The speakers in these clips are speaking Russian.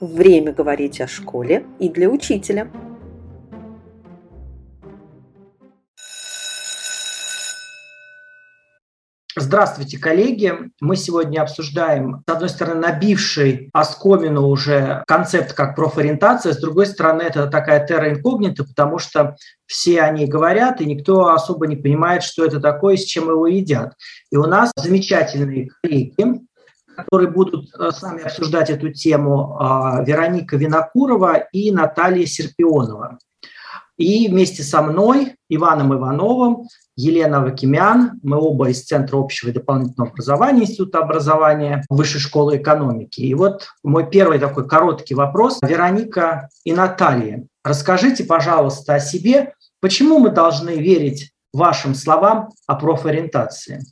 Время говорить о школе и для учителя. Здравствуйте, коллеги! Мы сегодня обсуждаем, с одной стороны, набивший оскомину уже концепт как профориентация, с другой стороны, это такая терра инкогнита, потому что все они говорят, и никто особо не понимает, что это такое, с чем его едят. И у нас замечательные коллеги, которые будут э, с нами обсуждать эту тему, а, Вероника Винокурова и Наталья Серпионова. И вместе со мной, Иваном Ивановым, Елена Вакимян, мы оба из Центра общего и дополнительного образования Института образования Высшей школы экономики. И вот мой первый такой короткий вопрос. Вероника и Наталья, расскажите, пожалуйста, о себе. Почему мы должны верить вашим словам о профориентации?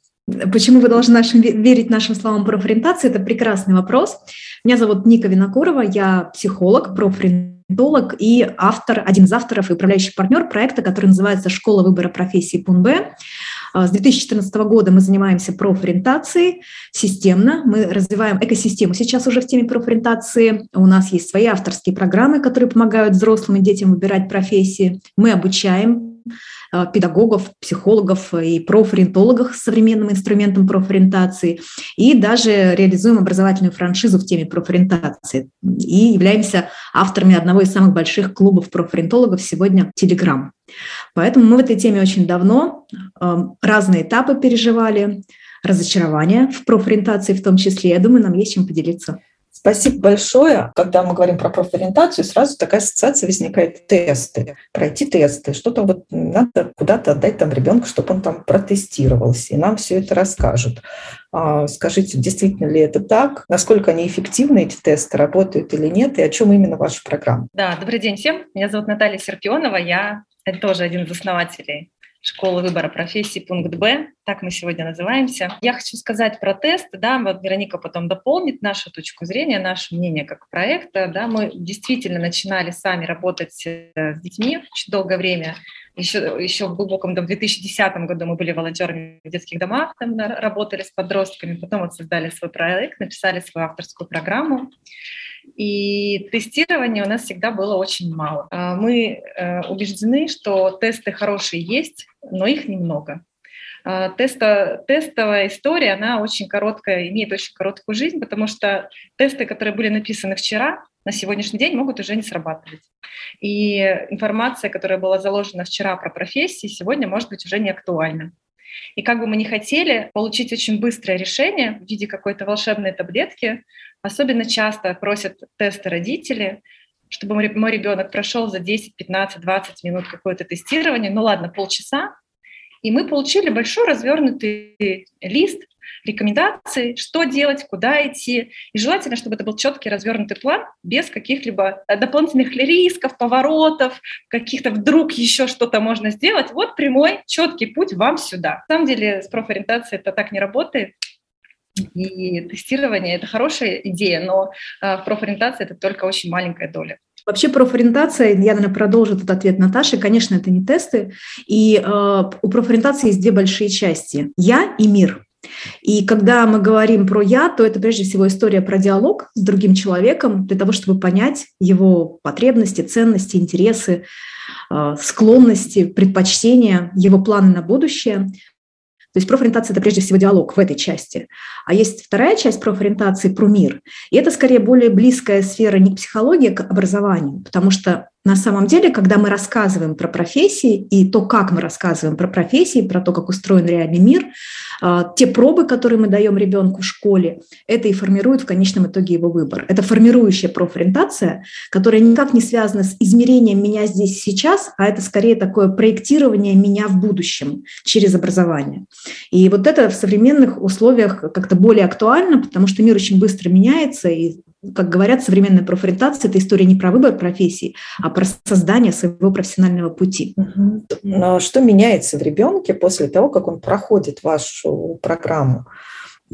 Почему вы должны нашим, верить нашим словам профориентации? Это прекрасный вопрос. Меня зовут Ника Винокурова, я психолог, профориентация методолог и автор, один из авторов и управляющий партнер проекта, который называется «Школа выбора профессии ПУНБ». А, с 2014 года мы занимаемся профориентацией системно. Мы развиваем экосистему сейчас уже в теме профориентации. У нас есть свои авторские программы, которые помогают взрослым и детям выбирать профессии. Мы обучаем педагогов, психологов и профориентологов с современным инструментом профориентации, и даже реализуем образовательную франшизу в теме профориентации. И являемся авторами одного из самых больших клубов профориентологов сегодня «Телеграм». Поэтому мы в этой теме очень давно, э, разные этапы переживали, разочарования в профориентации в том числе. Я думаю, нам есть чем поделиться. Спасибо большое. Когда мы говорим про профориентацию, сразу такая ассоциация возникает тесты, пройти тесты, что-то вот надо куда-то отдать там ребенку, чтобы он там протестировался, и нам все это расскажут. А, скажите, действительно ли это так? Насколько они эффективны, эти тесты, работают или нет, и о чем именно ваша программа? Да, добрый день всем. Меня зовут Наталья Серпионова, я тоже один из основателей школы выбора профессии пункт Б, так мы сегодня называемся. Я хочу сказать про тест, да, вот Вероника потом дополнит нашу точку зрения, наше мнение как проекта, да, мы действительно начинали сами работать э, с детьми очень долгое время, еще, еще в глубоком там, 2010 году мы были волонтерами в детских домах, там работали с подростками, потом вот создали свой проект, написали свою авторскую программу. И тестирования у нас всегда было очень мало. А мы э, убеждены, что тесты хорошие есть, но их немного. А, теста, тестовая история, она очень короткая, имеет очень короткую жизнь, потому что тесты, которые были написаны вчера, на сегодняшний день могут уже не срабатывать. И информация, которая была заложена вчера про профессии, сегодня может быть уже не актуальна. И как бы мы ни хотели получить очень быстрое решение в виде какой-то волшебной таблетки, особенно часто просят тесты родители, чтобы мой ребенок прошел за 10, 15, 20 минут какое-то тестирование, ну ладно, полчаса, и мы получили большой развернутый лист рекомендаций, что делать, куда идти. И желательно, чтобы это был четкий развернутый план без каких-либо э, дополнительных рисков, поворотов, каких-то вдруг еще что-то можно сделать. Вот прямой, четкий путь вам сюда. На самом деле с профориентацией это так не работает. И тестирование – это хорошая идея, но э, в профориентации это только очень маленькая доля. Вообще профориентация, я, наверное, продолжу этот ответ Наташи, конечно, это не тесты. И э, у профориентации есть две большие части – я и мир. И когда мы говорим про «я», то это прежде всего история про диалог с другим человеком для того, чтобы понять его потребности, ценности, интересы, э, склонности, предпочтения, его планы на будущее. То есть профориентация – это прежде всего диалог в этой части. А есть вторая часть профориентации про мир. И это скорее более близкая сфера не к психологии, а к образованию. Потому что на самом деле, когда мы рассказываем про профессии и то, как мы рассказываем про профессии, про то, как устроен реальный мир, а, те пробы, которые мы даем ребенку в школе, это и формирует в конечном итоге его выбор. Это формирующая профориентация, которая никак не связана с измерением меня здесь сейчас, а это скорее такое проектирование меня в будущем через образование. И вот это в современных условиях как-то более актуально, потому что мир очень быстро меняется, и как говорят, современная профориентация – это история не про выбор профессии, а про создание своего профессионального пути. Но что меняется в ребенке после того, как он проходит вашу программу?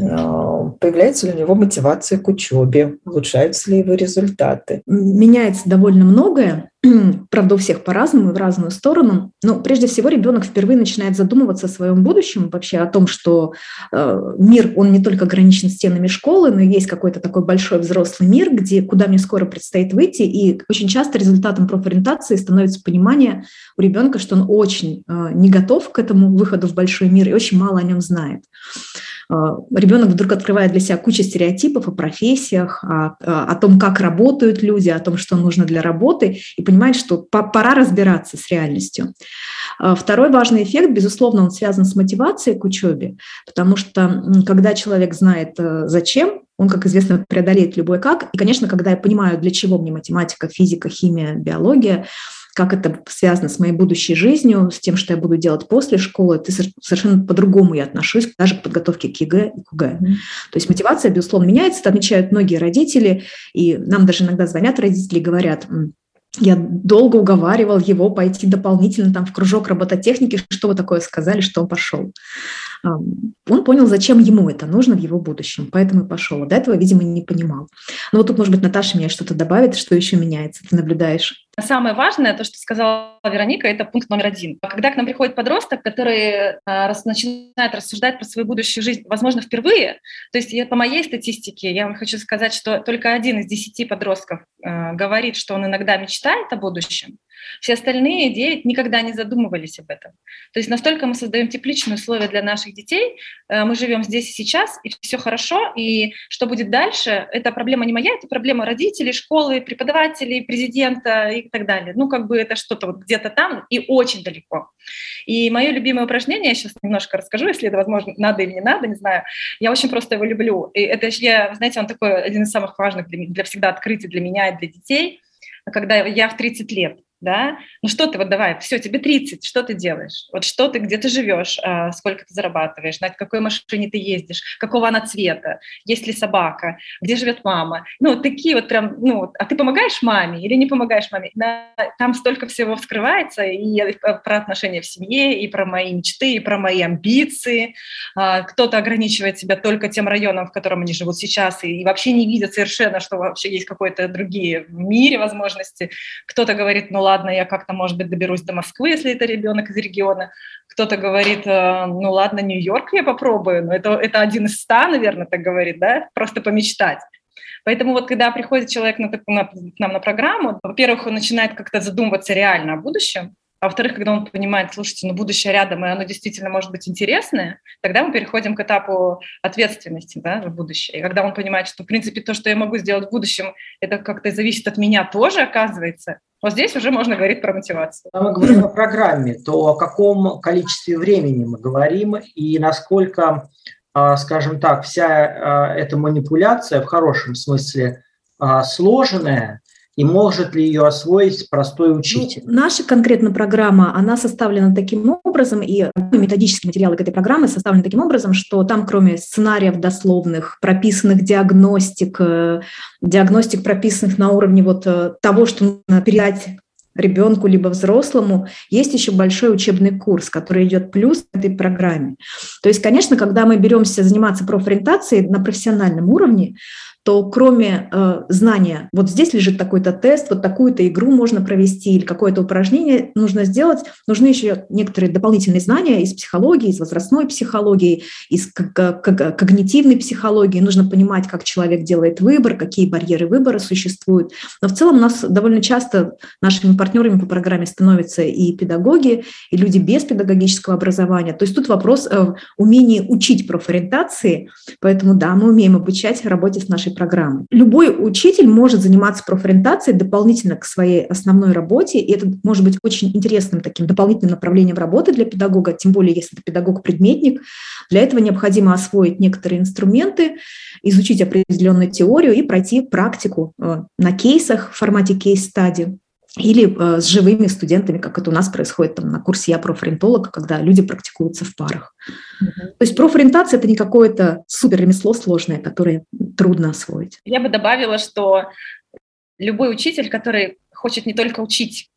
А, появляется ли у него мотивация к учебе? Улучшаются ли его результаты? Меняется довольно многое. правда, у всех по-разному и в разную сторону. Но прежде всего ребенок впервые начинает задумываться о своем будущем, вообще о том, что э, мир, он не только ограничен стенами школы, но есть какой-то такой большой взрослый мир, где, куда мне скоро предстоит выйти. И очень часто результатом профориентации становится понимание у ребенка, что он очень э, не готов к этому выходу в большой мир и очень мало о нем знает. А, ребенок вдруг открывает для себя кучу стереотипов о профессиях, о, о том, как работают люди, о том, что нужно для работы, и понимает, что пора разбираться с реальностью. А, второй важный эффект, безусловно, он связан с мотивацией к учебе, потому что когда человек знает, э, зачем, он, как известно, преодолеет любой как. И, конечно, когда я понимаю, для чего мне математика, физика, химия, биология, как это связано с моей будущей жизнью, с тем, что я буду делать после школы, ты совершенно по-другому я отношусь даже к подготовке к ЕГЭ и к ОГЭ. Mm-hmm. То есть мотивация, безусловно, меняется, это отмечают многие родители, и нам даже иногда звонят родители и говорят, я долго уговаривал его пойти дополнительно там в кружок робототехники, что вы такое сказали, что он пошел он понял, зачем ему это нужно в его будущем, поэтому и пошел. До этого, видимо, не понимал. Но вот тут, может быть, Наташа мне что-то добавит, что еще меняется, ты наблюдаешь. Самое важное, то, что сказала Вероника, это пункт номер один. Когда к нам приходит подросток, который а, начинает рассуждать про свою будущую жизнь, возможно, впервые, то есть я, по моей статистике, я вам хочу сказать, что только один из десяти подростков э, говорит, что он иногда мечтает о будущем, все остальные девять никогда не задумывались об этом. То есть настолько мы создаем тепличные условия для наших детей, э, мы живем здесь и сейчас, и все хорошо, и что будет дальше, это проблема не моя, это проблема родителей, школы, преподавателей, президента и так далее. Ну, как бы это что-то вот где-то там и очень далеко. И мое любимое упражнение, я сейчас немножко расскажу, если это, возможно, надо или не надо, не знаю. Я очень просто его люблю. И это, я, знаете, он такой один из самых важных для, для всегда открытий для меня и для детей, когда я в 30 лет да, ну что ты, вот давай, все, тебе 30, что ты делаешь? Вот что ты, где ты живешь, а, сколько ты зарабатываешь, на какой машине ты ездишь, какого она цвета, есть ли собака, где живет мама. Ну, такие вот прям, ну, а ты помогаешь маме или не помогаешь маме? Там столько всего вскрывается, и про отношения в семье, и про мои мечты, и про мои амбиции. А, кто-то ограничивает себя только тем районом, в котором они живут сейчас, и вообще не видят совершенно, что вообще есть какие-то другие в мире возможности. Кто-то говорит, ну ладно, ладно, я как-то, может быть, доберусь до Москвы, если это ребенок из региона. Кто-то говорит, э, ну ладно, Нью-Йорк я попробую, но это, это один из ста, наверное, так говорит, да, просто помечтать. Поэтому вот когда приходит человек на, на, к нам на программу, во-первых, он начинает как-то задумываться реально о будущем, а во-вторых, когда он понимает, слушайте, ну будущее рядом, и оно действительно может быть интересное, тогда мы переходим к этапу ответственности да, за будущее. И когда он понимает, что, в принципе, то, что я могу сделать в будущем, это как-то зависит от меня тоже, оказывается, вот здесь уже можно говорить про мотивацию. Когда мы говорим о программе, то о каком количестве времени мы говорим и насколько, а, скажем так, вся а, эта манипуляция в хорошем смысле а, сложная, и может ли ее освоить простой ну, учитель? Ну, наша конкретно программа, она составлена таким образом, и методические материалы к этой программе составлены таким образом, что там кроме сценариев дословных, прописанных диагностик, э, диагностик прописанных на уровне вот э, того, что нужно передать ребенку либо взрослому, есть еще большой учебный курс, который идет плюс к этой программе. То есть, конечно, когда мы беремся заниматься профориентацией на профессиональном уровне, то кроме э, знания, вот здесь лежит такой-то тест, вот такую-то игру можно провести или какое-то упражнение нужно сделать, нужны еще некоторые дополнительные знания из психологии, из возрастной психологии, из когнитивной психологии. Нужно понимать, как человек делает выбор, какие барьеры выбора существуют. Но в целом у нас довольно часто нашими партнерами по программе становятся и педагоги, и люди без педагогического образования. То есть тут вопрос э, умения учить профориентации, поэтому да, мы умеем обучать работе с нашей программы. Любой учитель может заниматься профориентацией дополнительно к своей основной работе, и это может быть очень интересным таким дополнительным направлением работы для педагога, тем более если это педагог-предметник. Для этого необходимо освоить некоторые инструменты, изучить определенную теорию и пройти практику э, на кейсах в формате кейс-стади или э, с живыми студентами, как это у нас происходит там, на курсе «Я профориентолог», когда люди практикуются в парах. Uh-huh. То есть профориентация – это не какое-то супер ремесло сложное, которое трудно освоить. Я бы добавила, что любой учитель, который хочет не только учить,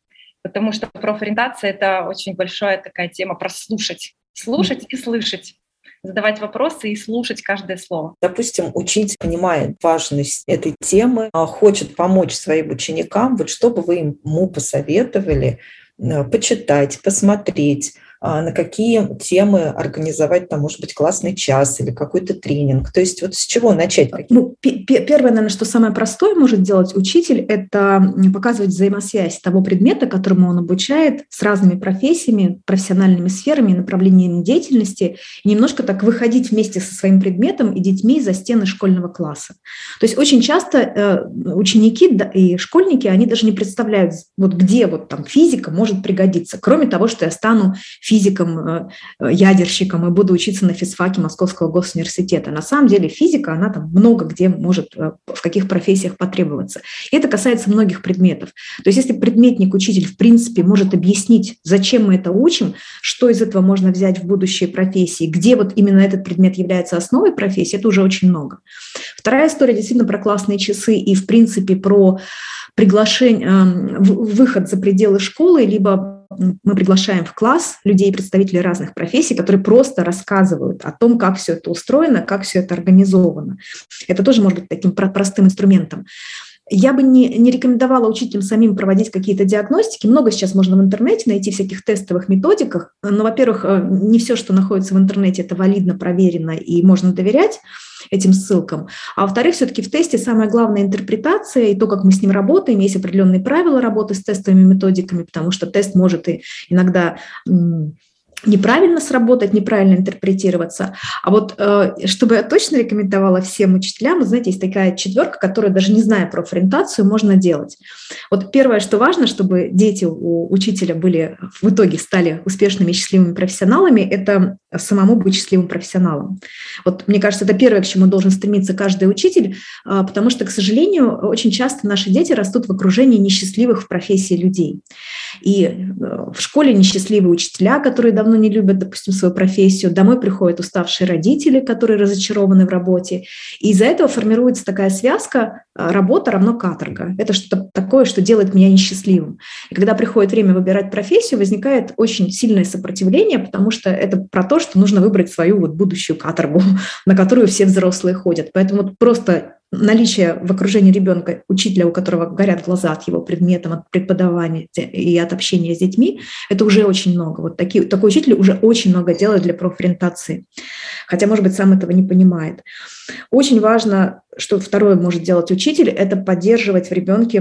потому что профориентация – это очень большая такая тема про слушать. Uh-huh. и слышать. Задавать вопросы и слушать каждое слово. Допустим, учитель понимает важность этой темы, а, хочет помочь своим ученикам. Вот что бы вы ему посоветовали э, почитать, посмотреть, на какие темы организовать, там, может быть, классный час или какой-то тренинг. То есть вот с чего начать? Ну, первое, наверное, что самое простое может делать учитель, это показывать взаимосвязь того предмета, которому он обучает, с разными профессиями, профессиональными сферами, направлениями деятельности, и немножко так выходить вместе со своим предметом и детьми за стены школьного класса. То есть очень часто э, ученики и школьники, они даже не представляют, вот где вот там физика может пригодиться, кроме того, что я стану физиком, э, ядерщиком и буду учиться на физфаке Московского госуниверситета. На самом деле физика, она там много где может, э, в каких профессиях потребоваться. И это касается многих предметов. То есть если предметник, учитель, в принципе, может объяснить, зачем мы это учим, что из этого можно взять в будущие профессии, где вот именно этот предмет является основой профессии, это уже очень много. Вторая история действительно про классные часы и, в принципе, про приглашение, э, выход за пределы школы, либо мы приглашаем в класс людей, представителей разных профессий, которые просто рассказывают о том, как все это устроено, как все это организовано. Это тоже может быть таким простым инструментом. Я бы не, не рекомендовала учителям самим проводить какие-то диагностики. Много сейчас можно в интернете найти всяких тестовых методиках. Но, во-первых, э, не все, что находится в интернете, это валидно, проверено и можно доверять этим ссылкам. А во-вторых, все-таки в тесте самая главная интерпретация и то, как мы с ним работаем, есть определенные правила работы с тестовыми методиками, потому что тест может и иногда неправильно сработать, неправильно интерпретироваться. А вот э, чтобы я точно рекомендовала всем учителям, знаете, есть такая четверка, которая даже не зная про ориентацию, можно делать. Вот первое, что важно, чтобы дети у учителя были в итоге стали успешными, счастливыми профессионалами, это самому быть счастливым профессионалом. Вот мне кажется, это первое, к чему должен стремиться каждый учитель, э, потому что, к сожалению, очень часто наши дети растут в окружении несчастливых в профессии людей. И э, в школе несчастливые учителя, которые давно не любят, допустим, свою профессию, домой приходят уставшие родители, которые разочарованы в работе. И из-за этого формируется такая связка э, работа равно каторга. Это что-то такое, что делает меня несчастливым. И когда приходит время выбирать профессию, возникает очень сильное сопротивление, потому что это про то, что нужно выбрать свою вот будущую каторгу, на которую все взрослые ходят. Поэтому просто наличие в окружении ребенка учителя, у которого горят глаза от его предметов, от преподавания и от общения с детьми, это уже очень много. Вот такие, такой учитель уже очень много делает для профориентации, хотя, может быть, сам этого не понимает. Очень важно, что второе может делать учитель, это поддерживать в ребенке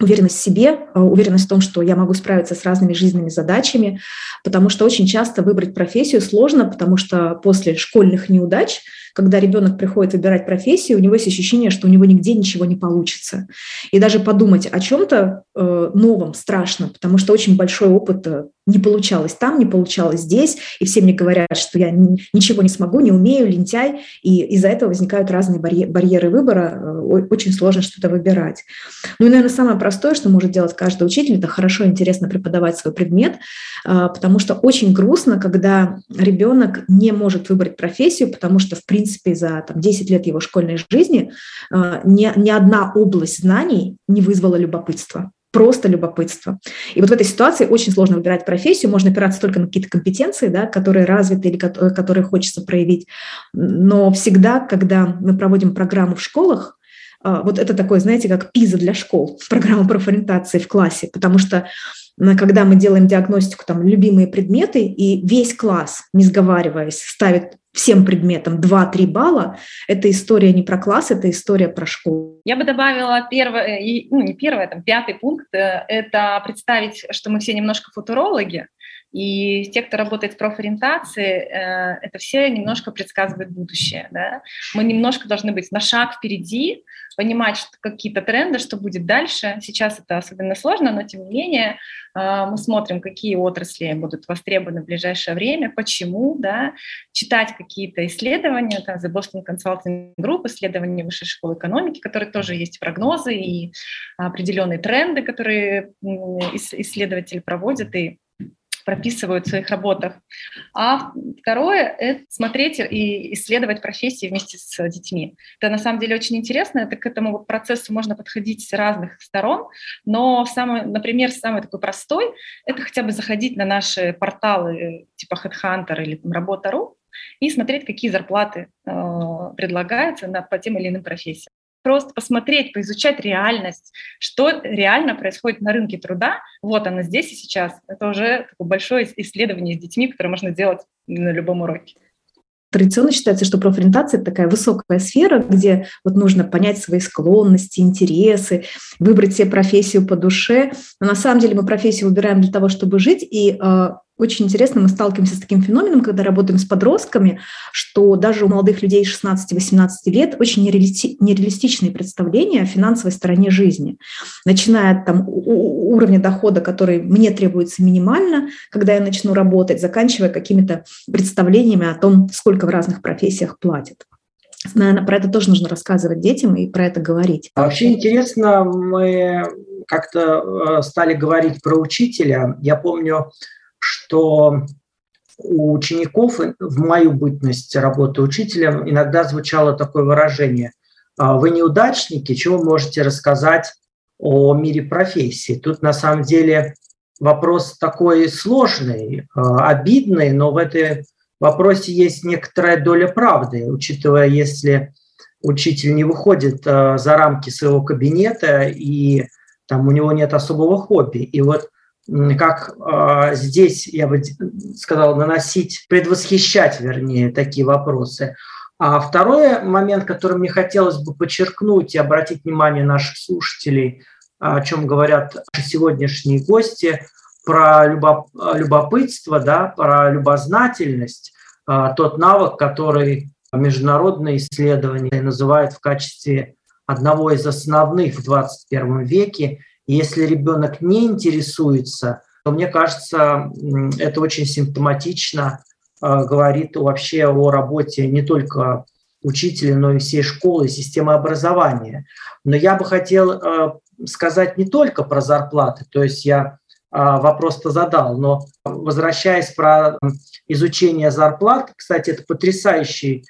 уверенность в себе, а, уверенность в том, что я могу справиться с разными жизненными задачами, потому что очень часто выбрать профессию сложно, потому что после школьных неудач – когда ребенок приходит выбирать профессию, у него есть ощущение, что у него нигде ничего не получится. И даже подумать о чем-то э, новом страшно, потому что очень большой опыт э, не получалось там, не получалось здесь, и все мне говорят, что я ничего не смогу, не умею, лентяй, и из-за этого возникают разные барьеры выбора, очень сложно что-то выбирать. Ну и, наверное, самое простое, что может делать каждый учитель, это хорошо, интересно преподавать свой предмет, потому что очень грустно, когда ребенок не может выбрать профессию, потому что, в принципе, за там, 10 лет его школьной жизни э, ни, ни одна область знаний не вызвала любопытства просто любопытство. И вот в этой ситуации очень сложно выбирать профессию, можно опираться только на какие-то компетенции, да, которые развиты или которые хочется проявить. Но всегда, когда мы проводим программу в школах, э, вот это такое, знаете, как пиза для школ, программа профориентации в классе, потому что когда мы делаем диагностику, там, любимые предметы, и весь класс, не сговариваясь, ставит всем предметам 2-3 балла, это история не про класс, это история про школу. Я бы добавила первое, ну не первое, там пятый пункт, э, это представить, что мы все немножко футурологи, и те, кто работает в профориентации, э, это все немножко предсказывают будущее. Да? Мы немножко должны быть на шаг впереди, понимать какие-то тренды, что будет дальше. Сейчас это особенно сложно, но тем не менее э, мы смотрим, какие отрасли будут востребованы в ближайшее время, почему, да? читать какие-то исследования, там, The Boston Consulting Group, исследования Высшей школы экономики, которые тоже есть прогнозы и определенные тренды, которые исследователи проводят, и прописывают в своих работах. А второе – это смотреть и исследовать профессии вместе с детьми. Это на самом деле очень интересно, это к этому процессу можно подходить с разных сторон, но, самый, например, самый такой простой – это хотя бы заходить на наши порталы типа HeadHunter или там, Работа.ру, и смотреть, какие зарплаты э, предлагаются на, по тем или иным профессиям. Просто посмотреть, поизучать реальность, что реально происходит на рынке труда. Вот оно здесь и сейчас. Это уже такое большое исследование с детьми, которое можно сделать на любом уроке. Традиционно считается, что профориентация – это такая высокая сфера, где вот нужно понять свои склонности, интересы, выбрать себе профессию по душе. Но на самом деле мы профессию выбираем для того, чтобы жить, и э, очень интересно, мы сталкиваемся с таким феноменом, когда работаем с подростками, что даже у молодых людей 16-18 лет очень нереалистичные представления о финансовой стороне жизни. Начиная от там, уровня дохода, который мне требуется минимально, когда я начну работать, заканчивая какими-то представлениями о том, сколько в разных профессиях платят. Наверное, про это тоже нужно рассказывать детям и про это говорить. А вообще интересно, мы как-то э, стали говорить про учителя. Я помню, что у учеников в мою бытность работы учителем иногда звучало такое выражение «А «Вы неудачники, чего можете рассказать о мире профессии?» Тут на самом деле вопрос такой сложный, а, обидный, но в этой вопросе есть некоторая доля правды, учитывая, если учитель не выходит а, за рамки своего кабинета и там у него нет особого хобби. И вот как э, здесь, я бы сказал, наносить, предвосхищать, вернее, такие вопросы. А второй момент, который мне хотелось бы подчеркнуть и обратить внимание наших слушателей, о чем говорят сегодняшние гости, про любопытство, да, про любознательность, тот навык, который международные исследования называют в качестве одного из основных в 21 веке – если ребенок не интересуется, то мне кажется, это очень симптоматично а, говорит вообще о работе не только учителя, но и всей школы, системы образования. Но я бы хотел а, сказать не только про зарплаты, то есть я а, вопрос-то задал, но возвращаясь про изучение зарплат, кстати, это потрясающий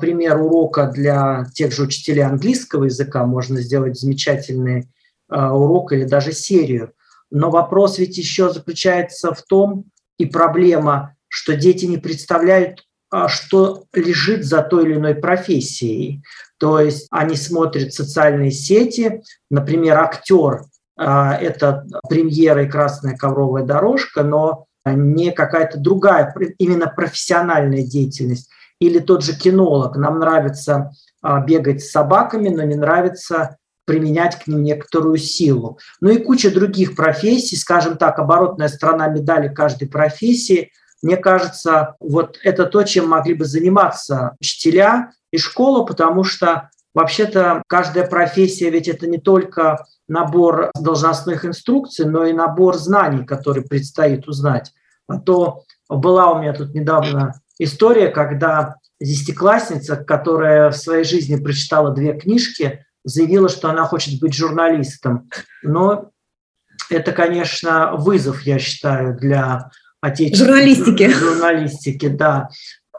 пример урока для тех же учителей английского языка, можно сделать замечательные Э, урок или даже серию. Но вопрос ведь еще заключается в том, и проблема, что дети не представляют, а, что лежит за той или иной профессией. То есть они смотрят социальные сети, например, актер а, – это премьера и красная ковровая дорожка, но не какая-то другая, именно профессиональная деятельность. Или тот же кинолог. Нам нравится а, бегать с собаками, но не нравится применять к ним некоторую силу. Ну и куча других профессий, скажем так, оборотная сторона медали каждой профессии. Мне кажется, вот это то, чем могли бы заниматься учителя и школа, потому что вообще-то каждая профессия ведь это не только набор должностных инструкций, но и набор знаний, которые предстоит узнать. А то была у меня тут недавно история, когда десятиклассница, которая в своей жизни прочитала две книжки, заявила, что она хочет быть журналистом. Но это, конечно, вызов, я считаю, для отечественной журналистики. журналистики. Да.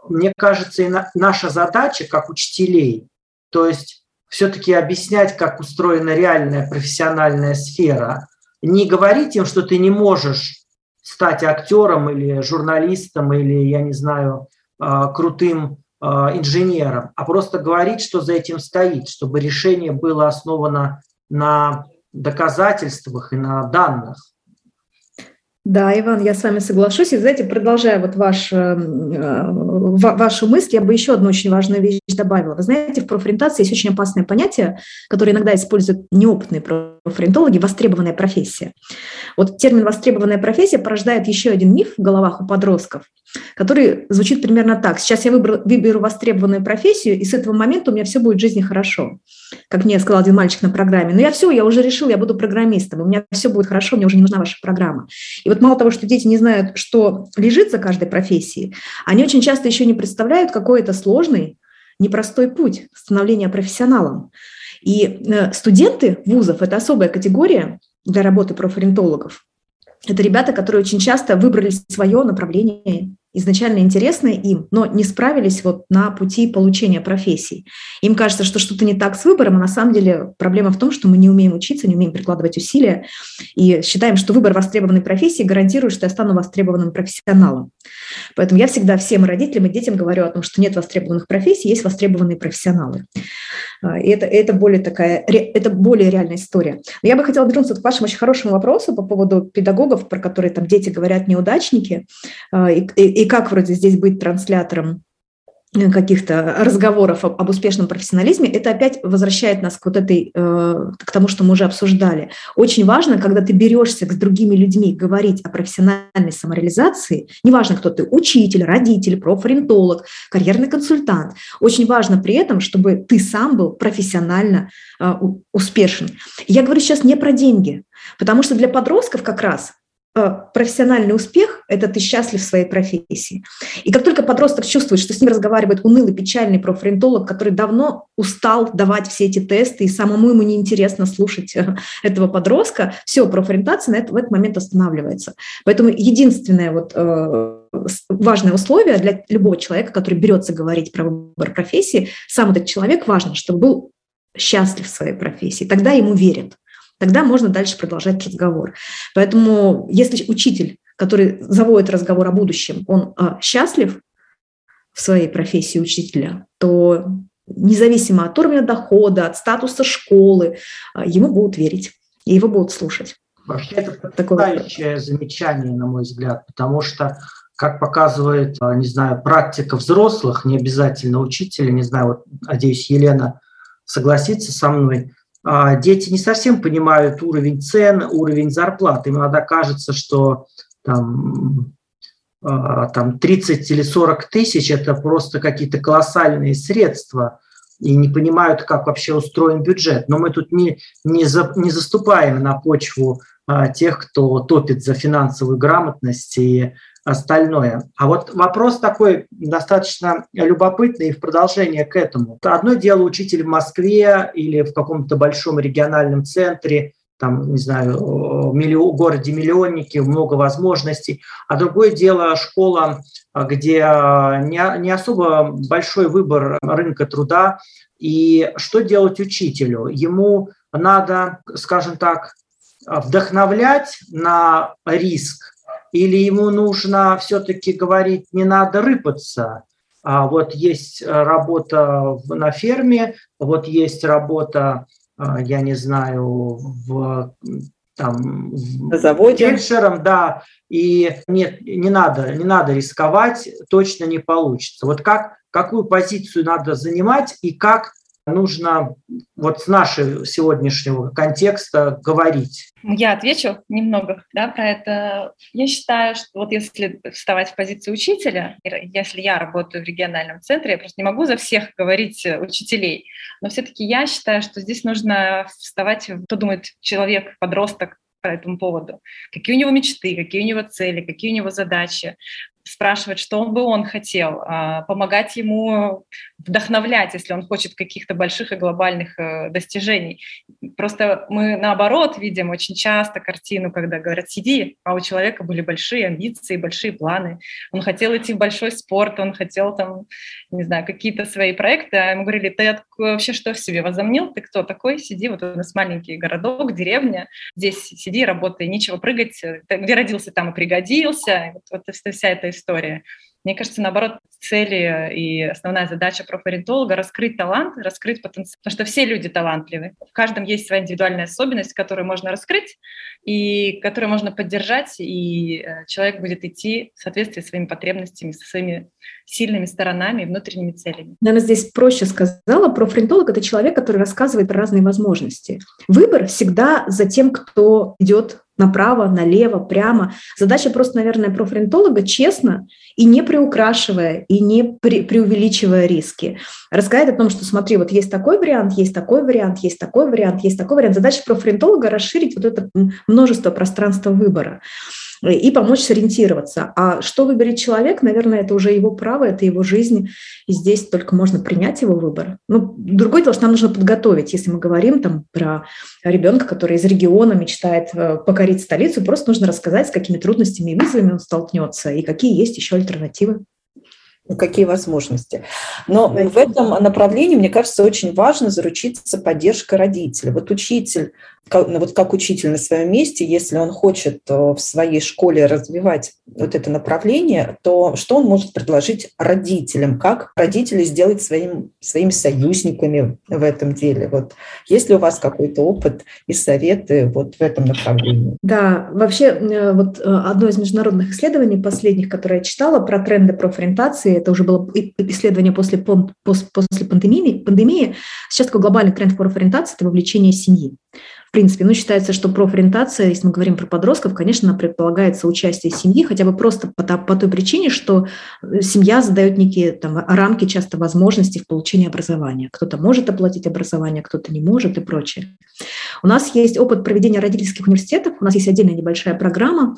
Мне кажется, и наша задача как учителей, то есть все-таки объяснять, как устроена реальная профессиональная сфера, не говорить им, что ты не можешь стать актером или журналистом или, я не знаю, а, крутым инженером, а просто говорить, что за этим стоит, чтобы решение было основано на доказательствах и на данных. Да, Иван, я с вами соглашусь. И, знаете, продолжая вот ваш, э, э, вашу мысль, я бы еще одну очень важную вещь добавила. Вы знаете, в профориентации есть очень опасное понятие, которое иногда используют неопытные профориентологи – востребованная профессия. Вот термин «востребованная профессия» порождает еще один миф в головах у подростков, который звучит примерно так. Сейчас я выберу, выберу востребованную профессию, и с этого момента у меня все будет в жизни хорошо. Как мне сказал один мальчик на программе. Но «Ну, я все, я уже решил, я буду программистом, у меня все будет хорошо, мне уже не нужна ваша программа. И вот мало того, что дети не знают, что лежит за каждой профессией, они очень часто еще не представляют, какой это сложный, непростой путь становления профессионалом. И э, студенты вузов – это особая категория для работы профориентологов. Это ребята, которые очень часто выбрали свое направление изначально интересное им, но не справились вот на пути получения профессий. Им кажется, что что-то не так с выбором, а на самом деле проблема в том, что мы не умеем учиться, не умеем прикладывать усилия и считаем, что выбор востребованной профессии гарантирует, что я стану востребованным профессионалом. Поэтому я всегда всем родителям и детям говорю о том, что нет востребованных профессий, есть востребованные профессионалы. А, и это, это, более такая, это более реальная история. Но я бы хотела вернуться к вашему очень хорошему вопросу по поводу педагогов, про которые там дети говорят неудачники, а, и, и, и как вроде здесь быть транслятором каких-то разговоров об, об успешном профессионализме, это опять возвращает нас к вот этой, э, к тому, что мы уже обсуждали. Очень важно, когда ты берешься с другими людьми говорить о профессиональной самореализации, неважно, кто ты, учитель, родитель, профориентолог, карьерный консультант, очень важно при этом, чтобы ты сам был профессионально э, успешен. Я говорю сейчас не про деньги, потому что для подростков как раз Э, профессиональный успех – это ты счастлив в своей профессии. И как только подросток чувствует, что с ним разговаривает унылый, печальный профориентолог, который давно устал давать все эти тесты, и самому ему неинтересно слушать э, этого подростка, все, профориентация на это, в этот момент останавливается. Поэтому единственное вот, э, важное условие для любого человека, который берется говорить про выбор профессии, сам этот человек важно, чтобы был счастлив в своей профессии. Тогда ему верят тогда можно дальше продолжать разговор. Поэтому если учитель, который заводит разговор о будущем, он а, счастлив в своей профессии учителя, то независимо от уровня дохода, от статуса школы, а, ему будут верить и его будут слушать. Вообще это потрясающее замечание, на мой взгляд, потому что как показывает, а, не знаю, практика взрослых, не обязательно учителя, не знаю, вот, надеюсь, Елена согласится со мной, дети не совсем понимают уровень цен, уровень зарплат. Им иногда кажется, что там, а, там 30 или 40 тысяч – это просто какие-то колоссальные средства, и не понимают, как вообще устроен бюджет. Но мы тут не, не, за, не заступаем на почву а, тех, кто топит за финансовую грамотность и остальное. А вот вопрос такой достаточно любопытный и в продолжение к этому. Одно дело учитель в Москве или в каком-то большом региональном центре, там, не знаю, миллион, городе миллионники, много возможностей. А другое дело школа, где не, не особо большой выбор рынка труда. И что делать учителю? Ему надо, скажем так, вдохновлять на риск, или ему нужно все-таки говорить, не надо рыпаться, а вот есть работа на ферме, вот есть работа, а, я не знаю, в там, на заводе. Фельдшером, да, и нет, не надо, не надо рисковать, точно не получится. Вот как, какую позицию надо занимать и как нужно вот с нашего сегодняшнего контекста говорить? Я отвечу немного да, про это. Я считаю, что вот если вставать в позицию учителя, если я работаю в региональном центре, я просто не могу за всех говорить э, учителей, но все-таки я считаю, что здесь нужно вставать, что думает человек, подросток, по этому поводу. Какие у него мечты, какие у него цели, какие у него задачи спрашивать, что бы он хотел, а, помогать ему вдохновлять, если он хочет каких-то больших и глобальных э, достижений. Просто мы наоборот видим очень часто картину, когда говорят «сиди», а у человека были большие амбиции, большие планы. Он хотел идти в большой спорт, он хотел там, не знаю, какие-то свои проекты, а ему говорили «ты вообще что в себе возомнил? Ты кто такой? Сиди, вот у нас маленький городок, деревня, здесь сиди, работай, нечего прыгать, где родился, там и пригодился». Вот, вот вся эта история. Мне кажется, наоборот, цели и основная задача профориентолога — раскрыть талант, раскрыть потенциал. Потому что все люди талантливы. В каждом есть своя индивидуальная особенность, которую можно раскрыть и которую можно поддержать, и э, человек будет идти в соответствии с своими потребностями, со своими сильными сторонами и внутренними целями. Наверное, здесь проще сказала. Профориентолог — это человек, который рассказывает про разные возможности. Выбор всегда за тем, кто идет направо, налево, прямо. Задача просто, наверное, профориентолога честно и не приукрашивая, и не при, преувеличивая риски. Рассказать о том, что смотри, вот есть такой вариант, есть такой вариант, есть такой вариант, есть такой вариант. Задача профориентолога расширить вот это множество пространства выбора. И помочь сориентироваться. А что выберет человек, наверное, это уже его право, это его жизнь, и здесь только можно принять его выбор. Ну, другой дело, что нам нужно подготовить, если мы говорим там про ребенка, который из региона мечтает э, покорить столицу, просто нужно рассказать, с какими трудностями и вызовами он столкнется, и какие есть еще альтернативы какие возможности. Но в этом направлении, мне кажется, очень важно заручиться поддержкой родителей. Вот учитель как, ну, вот как учитель на своем месте, если он хочет э, в своей школе развивать вот это направление, то что он может предложить родителям? Как родители сделать своим, своими союзниками в этом деле? Вот есть ли у вас какой-то опыт и советы вот в этом направлении? Да, вообще э, вот э, одно из международных исследований последних, которое я читала про тренды профориентации, это уже было исследование после, после пандемии, пандемии. Сейчас такой глобальный тренд профориентации – это вовлечение семьи принципе, ну, считается, что профориентация, если мы говорим про подростков, конечно, предполагается участие семьи, хотя бы просто по, по той причине, что э, семья задает некие там, рамки, часто возможностей в получении образования. Кто-то может оплатить образование, кто-то не может и прочее. У нас есть опыт проведения родительских университетов, у нас есть отдельная небольшая программа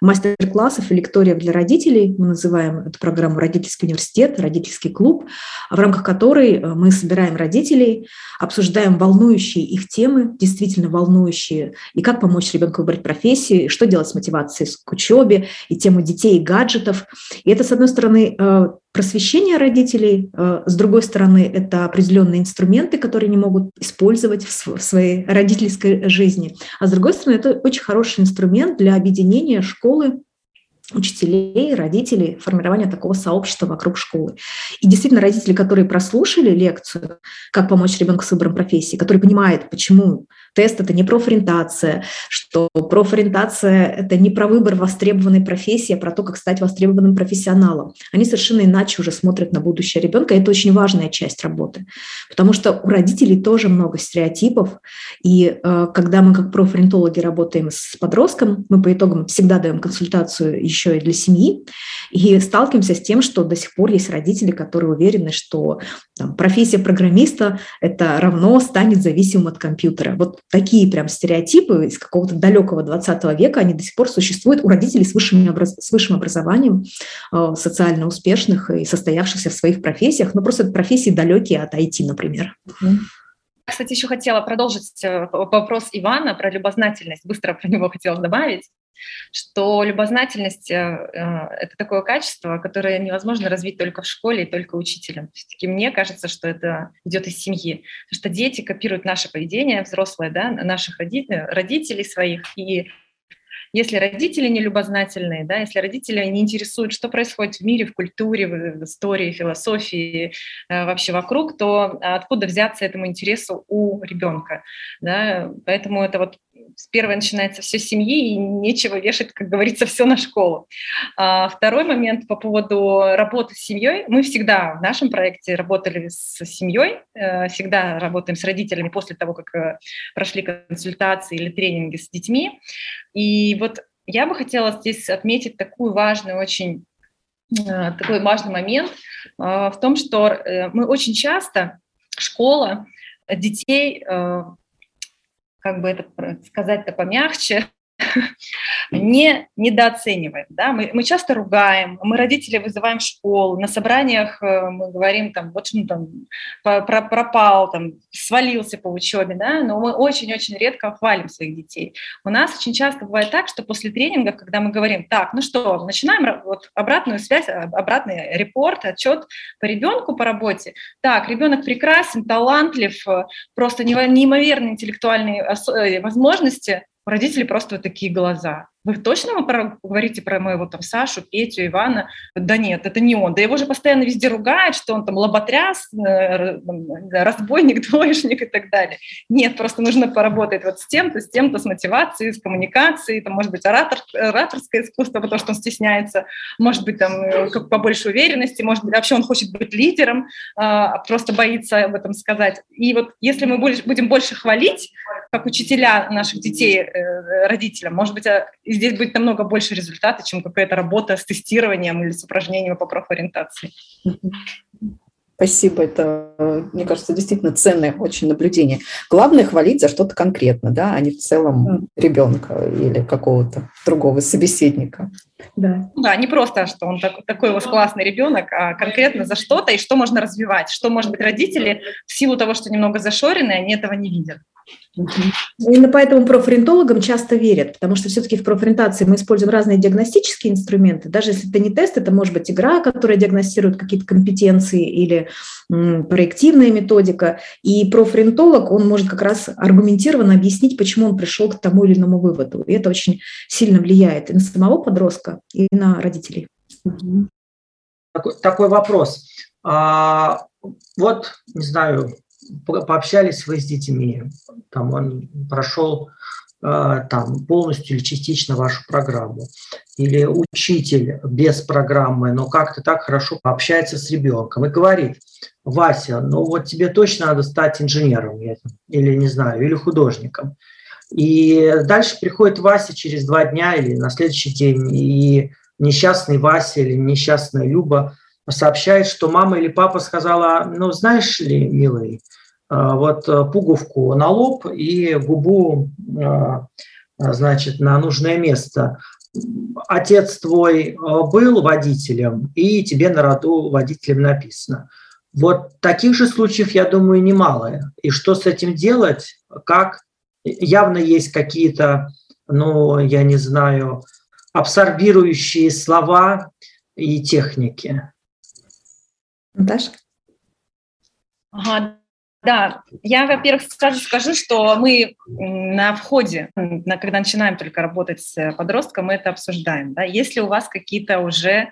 мастер-классов и лекториев для родителей. Мы называем эту программу «Родительский университет», «Родительский клуб», в рамках которой э, мы собираем родителей, обсуждаем волнующие их темы, действительно волнующие, и как помочь ребенку выбрать профессию, что делать с мотивацией к учебе, и тему детей и гаджетов. И это, с одной стороны, э, просвещение родителей, э, с другой стороны, это определенные инструменты, которые они могут использовать в своей родительской жизни, а с другой стороны, это очень хороший инструмент для объединения школы учителей, родителей, формирования такого сообщества вокруг школы. И действительно, родители, которые прослушали лекцию «Как помочь ребенку с выбором профессии», которые понимают, почему тест – это не профориентация, что профориентация – это не про выбор востребованной профессии, а про то, как стать востребованным профессионалом. Они совершенно иначе уже смотрят на будущее ребенка, и это очень важная часть работы, потому что у родителей тоже много стереотипов, и э, когда мы как профориентологи работаем с подростком, мы по итогам всегда даем консультацию и для семьи, и сталкиваемся с тем, что до сих пор есть родители, которые уверены, что там, профессия программиста – это равно станет зависимым от компьютера. Вот такие прям стереотипы из какого-то далекого 20 века, они до сих пор существуют у родителей с высшим, образ... с высшим образованием, э, социально успешных и состоявшихся в своих профессиях, но просто это профессии далекие от IT, например. Кстати, еще хотела продолжить э, вопрос Ивана про любознательность. Быстро про него хотела добавить что любознательность э, э, – это такое качество, которое невозможно развить только в школе и только учителем. Все-таки мне кажется, что это идет из семьи, потому что дети копируют наше поведение, взрослые, да, наших родителей, родителей своих, и если родители не любознательные, да, если родители не интересуют, что происходит в мире, в культуре, в истории, философии, э, вообще вокруг, то откуда взяться этому интересу у ребенка? Да? Поэтому это вот с первой начинается все семьи, и нечего вешать, как говорится, все на школу. А второй момент по поводу работы с семьей. Мы всегда в нашем проекте работали с семьей, э, всегда работаем с родителями после того, как э, прошли консультации или тренинги с детьми. И вот я бы хотела здесь отметить такую важную очень э, такой важный момент в том, что мы очень часто школа детей как бы это сказать-то помягче, не недооцениваем. Да? Мы, мы часто ругаем, мы родителей вызываем в школу, на собраниях э, мы говорим, там, вот ну, там, про, пропал, там, свалился по учебе, да? но мы очень-очень редко хвалим своих детей. У нас очень часто бывает так, что после тренингов, когда мы говорим, так, ну что, начинаем вот, обратную связь, обратный репорт, отчет по ребенку по работе. Так, ребенок прекрасен, талантлив, э, просто неимоверные интеллектуальные э, возможности, у родителей просто вот такие глаза. Вы точно вы про, говорите про моего там Сашу, Петю, Ивана? Да нет, это не он. Да его же постоянно везде ругают, что он там лоботряс, э, разбойник, двоечник и так далее. Нет, просто нужно поработать вот с тем-то, с тем-то, с мотивацией, с коммуникацией, там, может быть, оратор, ораторское искусство, потому что он стесняется, может быть, там, э, как побольше уверенности, может быть, вообще он хочет быть лидером, а просто боится об этом сказать. И вот если мы будем больше хвалить, как учителя наших детей, э, родителям, может быть, из здесь будет намного больше результата, чем какая-то работа с тестированием или с упражнениями по профориентации. Спасибо, это, мне кажется, действительно ценное очень наблюдение. Главное хвалить за что-то конкретно, да, а не в целом ребенка или какого-то другого собеседника. Да. да, не просто, что он так, такой у вас классный ребенок, а конкретно за что-то и что можно развивать, что, может быть, родители в силу того, что немного зашорены, они этого не видят. Именно поэтому профориентологам часто верят, потому что все-таки в профориентации мы используем разные диагностические инструменты. Даже если это не тест, это может быть игра, которая диагностирует какие-то компетенции или проективная методика. И профориентолог, он может как раз аргументированно объяснить, почему он пришел к тому или иному выводу. И это очень сильно влияет и на самого подростка, и на родителей. Такой, такой вопрос. А, вот, не знаю, пообщались вы с детьми, там он прошел э, там полностью или частично вашу программу, или учитель без программы, но как-то так хорошо общается с ребенком и говорит, Вася, ну вот тебе точно надо стать инженером, или не знаю, или художником. И дальше приходит Вася через два дня или на следующий день, и несчастный Вася или несчастная Люба сообщает, что мама или папа сказала, ну знаешь ли, милый, вот э, пуговку на лоб и губу, а, значит, на нужное место. Отец твой был водителем, и тебе на роду водителем написано. Вот таких же случаев, я думаю, немало. И что с этим делать? Как? Явно есть какие-то, ну, я не знаю, абсорбирующие слова и техники. Наташа? Ага, да, я, во-первых, сразу скажу, что мы на входе, когда начинаем только работать с подростком, мы это обсуждаем. Да? Если у вас какие-то уже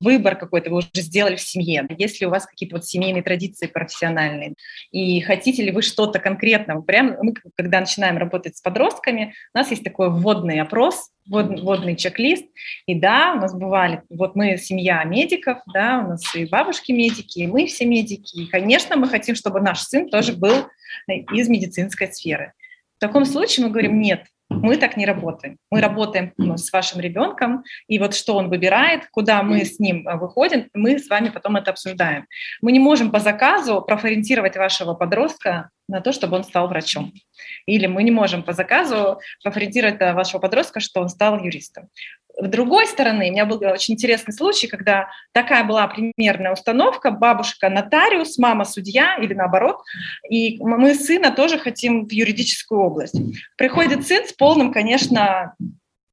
выбор какой-то вы уже сделали в семье, если у вас какие-то вот семейные традиции профессиональные, и хотите ли вы что-то конкретного, прям мы, когда начинаем работать с подростками, у нас есть такой вводный опрос, ввод, вводный чек-лист, и да, у нас бывали, вот мы семья медиков, да, у нас и бабушки медики, и мы все медики, и, конечно, мы хотим, чтобы наш сын тоже был из медицинской сферы. В таком случае мы говорим, нет, мы так не работаем. Мы работаем ну, с вашим ребенком, и вот что он выбирает, куда мы с ним а, выходим, мы с вами потом это обсуждаем. Мы не можем по заказу профориентировать вашего подростка на то, чтобы он стал врачом. Или мы не можем по заказу профориентировать вашего подростка, что он стал юристом. С другой стороны, у меня был очень интересный случай, когда такая была примерная установка, бабушка нотариус, мама судья или наоборот, и мы сына тоже хотим в юридическую область. Приходит сын с полным, конечно,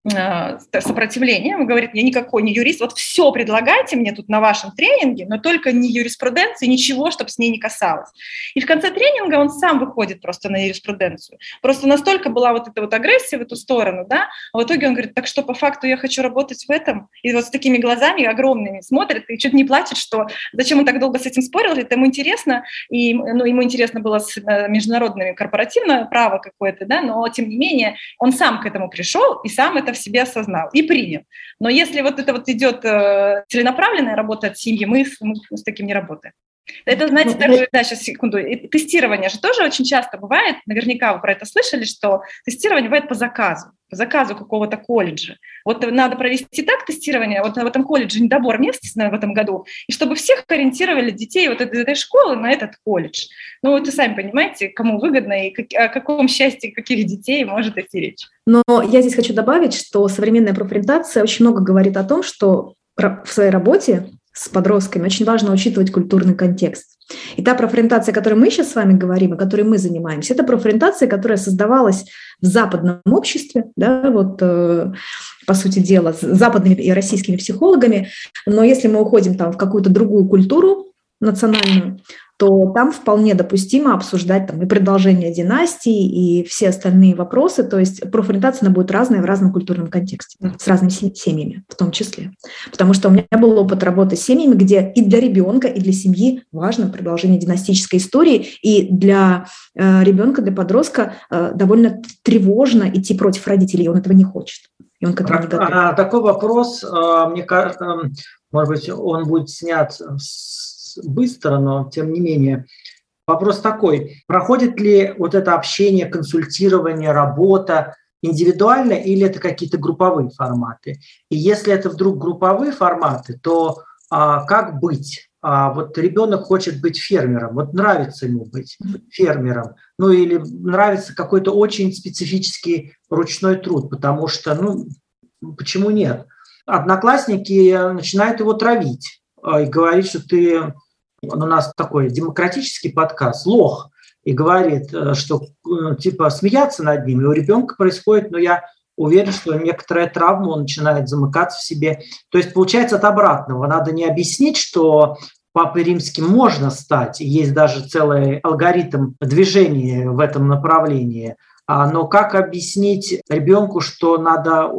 сопротивлением, говорит, я никакой не юрист, вот все предлагайте мне тут на вашем тренинге, но только не юриспруденции, ничего, чтобы с ней не касалось. И в конце тренинга он сам выходит просто на юриспруденцию. Просто настолько была вот эта вот агрессия в эту сторону, да, а в итоге он говорит, так что по факту я хочу работать в этом, и вот с такими глазами огромными смотрит и чуть не плачет, что зачем он так долго с этим спорил, это ему интересно, и ну, ему интересно было с э, международными корпоративное право какое-то, да, но тем не менее он сам к этому пришел и сам это в себе осознал и принял. Но если вот это вот идет э, целенаправленная работа от семьи, мы, мы с таким не работаем. Это, знаете, ну, также, да, сейчас секунду, и тестирование же тоже очень часто бывает, наверняка вы про это слышали, что тестирование бывает по заказу, по заказу какого-то колледжа. Вот надо провести так тестирование, вот в этом колледже недобор мест в этом году, и чтобы всех ориентировали детей вот этой, этой школы на этот колледж. Ну, вы сами понимаете, кому выгодно и как, о каком счастье каких детей может идти речь. Но я здесь хочу добавить, что современная профориентация очень много говорит о том, что в своей работе с подростками, очень важно учитывать культурный контекст. И та профориентация, о которой мы сейчас с вами говорим, о которой мы занимаемся, это профориентация, которая создавалась в западном обществе, да, вот, э, по сути дела, с западными и российскими психологами. Но если мы уходим там в какую-то другую культуру национальную, то там вполне допустимо обсуждать там, и продолжение династии, и все остальные вопросы. То есть профориентация она будет разная в разном культурном контексте, с разными семьями в том числе. Потому что у меня был опыт работы с семьями, где и для ребенка, и для семьи важно продолжение династической истории, и для э, ребенка, для подростка э, довольно тревожно идти против родителей, он этого не хочет. И он к этому не готов. А, такой вопрос, э, мне кажется, может быть, он будет снят с быстро, но тем не менее. Вопрос такой, проходит ли вот это общение, консультирование, работа индивидуально или это какие-то групповые форматы? И если это вдруг групповые форматы, то а, как быть? а вот ребенок хочет быть фермером, вот нравится ему быть фермером, ну или нравится какой-то очень специфический ручной труд, потому что, ну, почему нет? Одноклассники начинают его травить а, и говорить, что ты, у нас такой демократический подкаст, лох, и говорит, э, что э, типа смеяться над ним, и у ребенка происходит, но я уверен, что некоторая травма, он начинает замыкаться в себе. То есть получается от обратного. Надо не объяснить, что Папой Римским можно стать, есть даже целый алгоритм движения в этом направлении. А, но как объяснить ребенку, что надо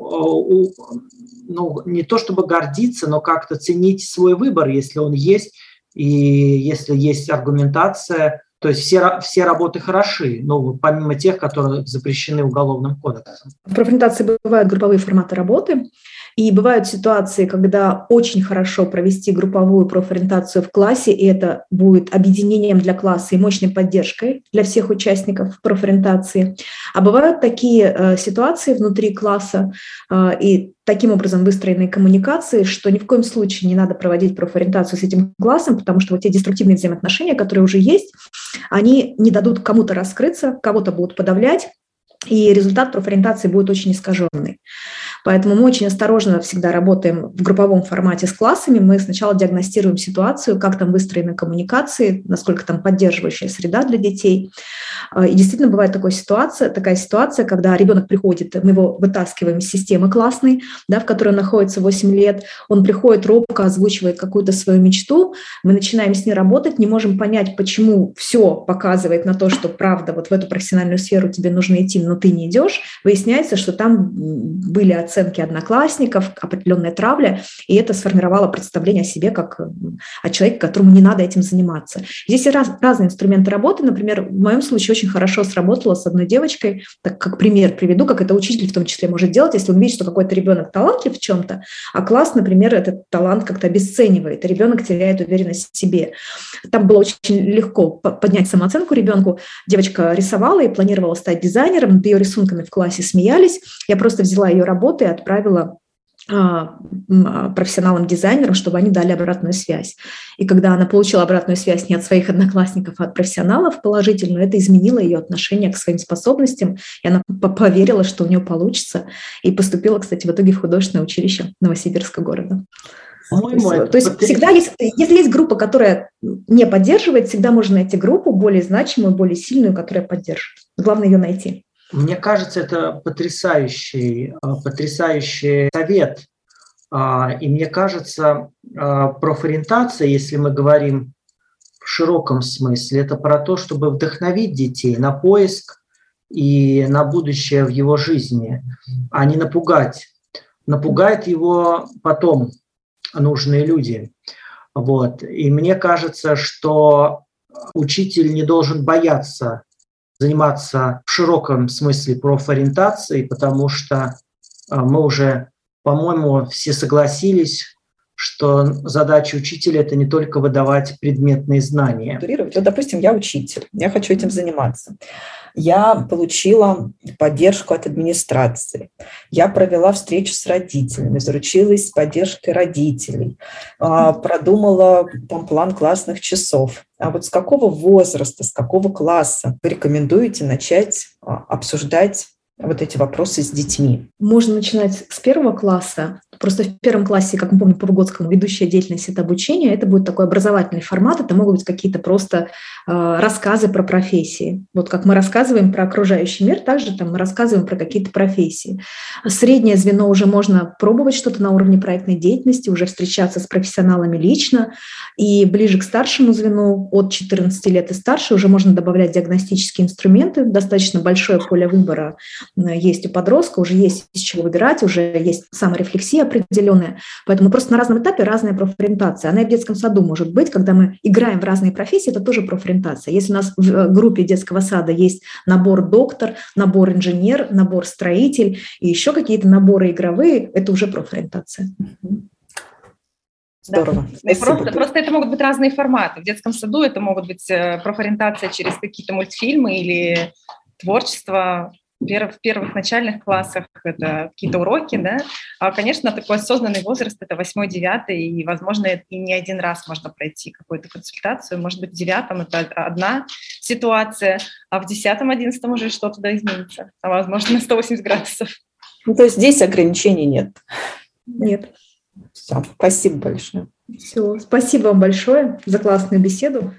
ну, не то чтобы гордиться, но как-то ценить свой выбор, если он есть, и если есть аргументация, то есть все, все работы хороши, но помимо тех, которые запрещены Уголовным кодексом. В профориентации бывают групповые форматы работы. И бывают ситуации, когда очень хорошо провести групповую профориентацию в классе, и это будет объединением для класса и мощной поддержкой для всех участников профориентации. А бывают такие э, ситуации внутри класса э, и таким образом выстроенные коммуникации, что ни в коем случае не надо проводить профориентацию с этим классом, потому что вот те деструктивные взаимоотношения, которые уже есть, они не дадут кому-то раскрыться, кого-то будут подавлять, и результат профориентации будет очень искаженный. Поэтому мы очень осторожно всегда работаем в групповом формате с классами. Мы сначала диагностируем ситуацию, как там выстроены коммуникации, насколько там поддерживающая среда для детей. А, и действительно бывает такая ситуация, такая ситуация, когда ребенок приходит, мы его вытаскиваем из системы классной, да, в которой он находится 8 лет, он приходит робко, озвучивает какую-то свою мечту, мы начинаем с ней работать, не можем понять, почему все показывает на то, что правда вот в эту профессиональную сферу тебе нужно идти, но ты не идешь. Выясняется, что там были оценки одноклассников, определенная травля, и это сформировало представление о себе как о человеке, которому не надо этим заниматься. Здесь есть раз, разные инструменты работы. Например, в моем случае очень хорошо сработало с одной девочкой, так как пример приведу, как это учитель в том числе может делать, если он видит, что какой-то ребенок талантлив в чем-то, а класс, например, этот талант как-то обесценивает, и ребенок теряет уверенность в себе. Там было очень легко поднять самооценку ребенку. Девочка рисовала и планировала стать дизайнером, над ее рисунками в классе смеялись. Я просто взяла ее работу и отправила а, а, профессионалам-дизайнерам, чтобы они дали обратную связь. И когда она получила обратную связь не от своих одноклассников, а от профессионалов положительную, это изменило ее отношение к своим способностям, и она поверила, что у нее получится, и поступила, кстати, в итоге в художественное училище Новосибирского города. По-моему, то есть всегда есть, если есть группа, которая не поддерживает, всегда можно найти группу более значимую, более сильную, которая поддержит. Главное ее найти. Мне кажется, это потрясающий, а, потрясающий совет. А, и мне кажется, а, профориентация, если мы говорим в широком смысле, это про то, чтобы вдохновить детей на поиск и на будущее в его жизни, а не напугать. Напугает его потом нужные люди. Вот. И мне кажется, что учитель не должен бояться заниматься в широком смысле профориентацией, потому что а, мы уже, по-моему, все согласились, что задача учителя – это не только выдавать предметные знания. Вот, допустим, я учитель, я хочу этим заниматься. Я получила поддержку от администрации. Я провела встречу с родителями, заручилась поддержкой родителей, а, продумала там план классных часов. А вот с какого возраста, с какого класса вы рекомендуете начать а, обсуждать вот эти вопросы с детьми? Можно начинать с первого класса. Просто в первом классе, как мы помним по Выгодскому, ведущая деятельность – это обучение. Это будет такой образовательный формат. Это могут быть какие-то просто э, рассказы про профессии. Вот как мы рассказываем про окружающий мир, также там мы рассказываем про какие-то профессии. Среднее звено уже можно пробовать что-то на уровне проектной деятельности, уже встречаться с профессионалами лично. И ближе к старшему звену, от 14 лет и старше, уже можно добавлять диагностические инструменты. Достаточно большое поле выбора есть у подростка, уже есть из чего выбирать, уже есть саморефлексия определенная. Поэтому просто на разном этапе разная профориентация. Она и в детском саду может быть, когда мы играем в разные профессии, это тоже профориентация. Если у нас в э, группе детского сада есть набор доктор, набор инженер, набор строитель и еще какие-то наборы игровые, это уже профориентация. Здорово. Да. Просто, просто это могут быть разные форматы. В детском саду это могут быть э, профориентация через какие-то мультфильмы или творчество в первых начальных классах это какие-то уроки, да, а, конечно, такой осознанный возраст – это восьмой, девятый, и, возможно, и не один раз можно пройти какую-то консультацию, может быть, в девятом это одна ситуация, а в десятом, одиннадцатом уже что-то да изменится, а возможно, на 180 градусов. Ну, то есть здесь ограничений нет? Нет. Все, спасибо большое. Все, спасибо вам большое за классную беседу.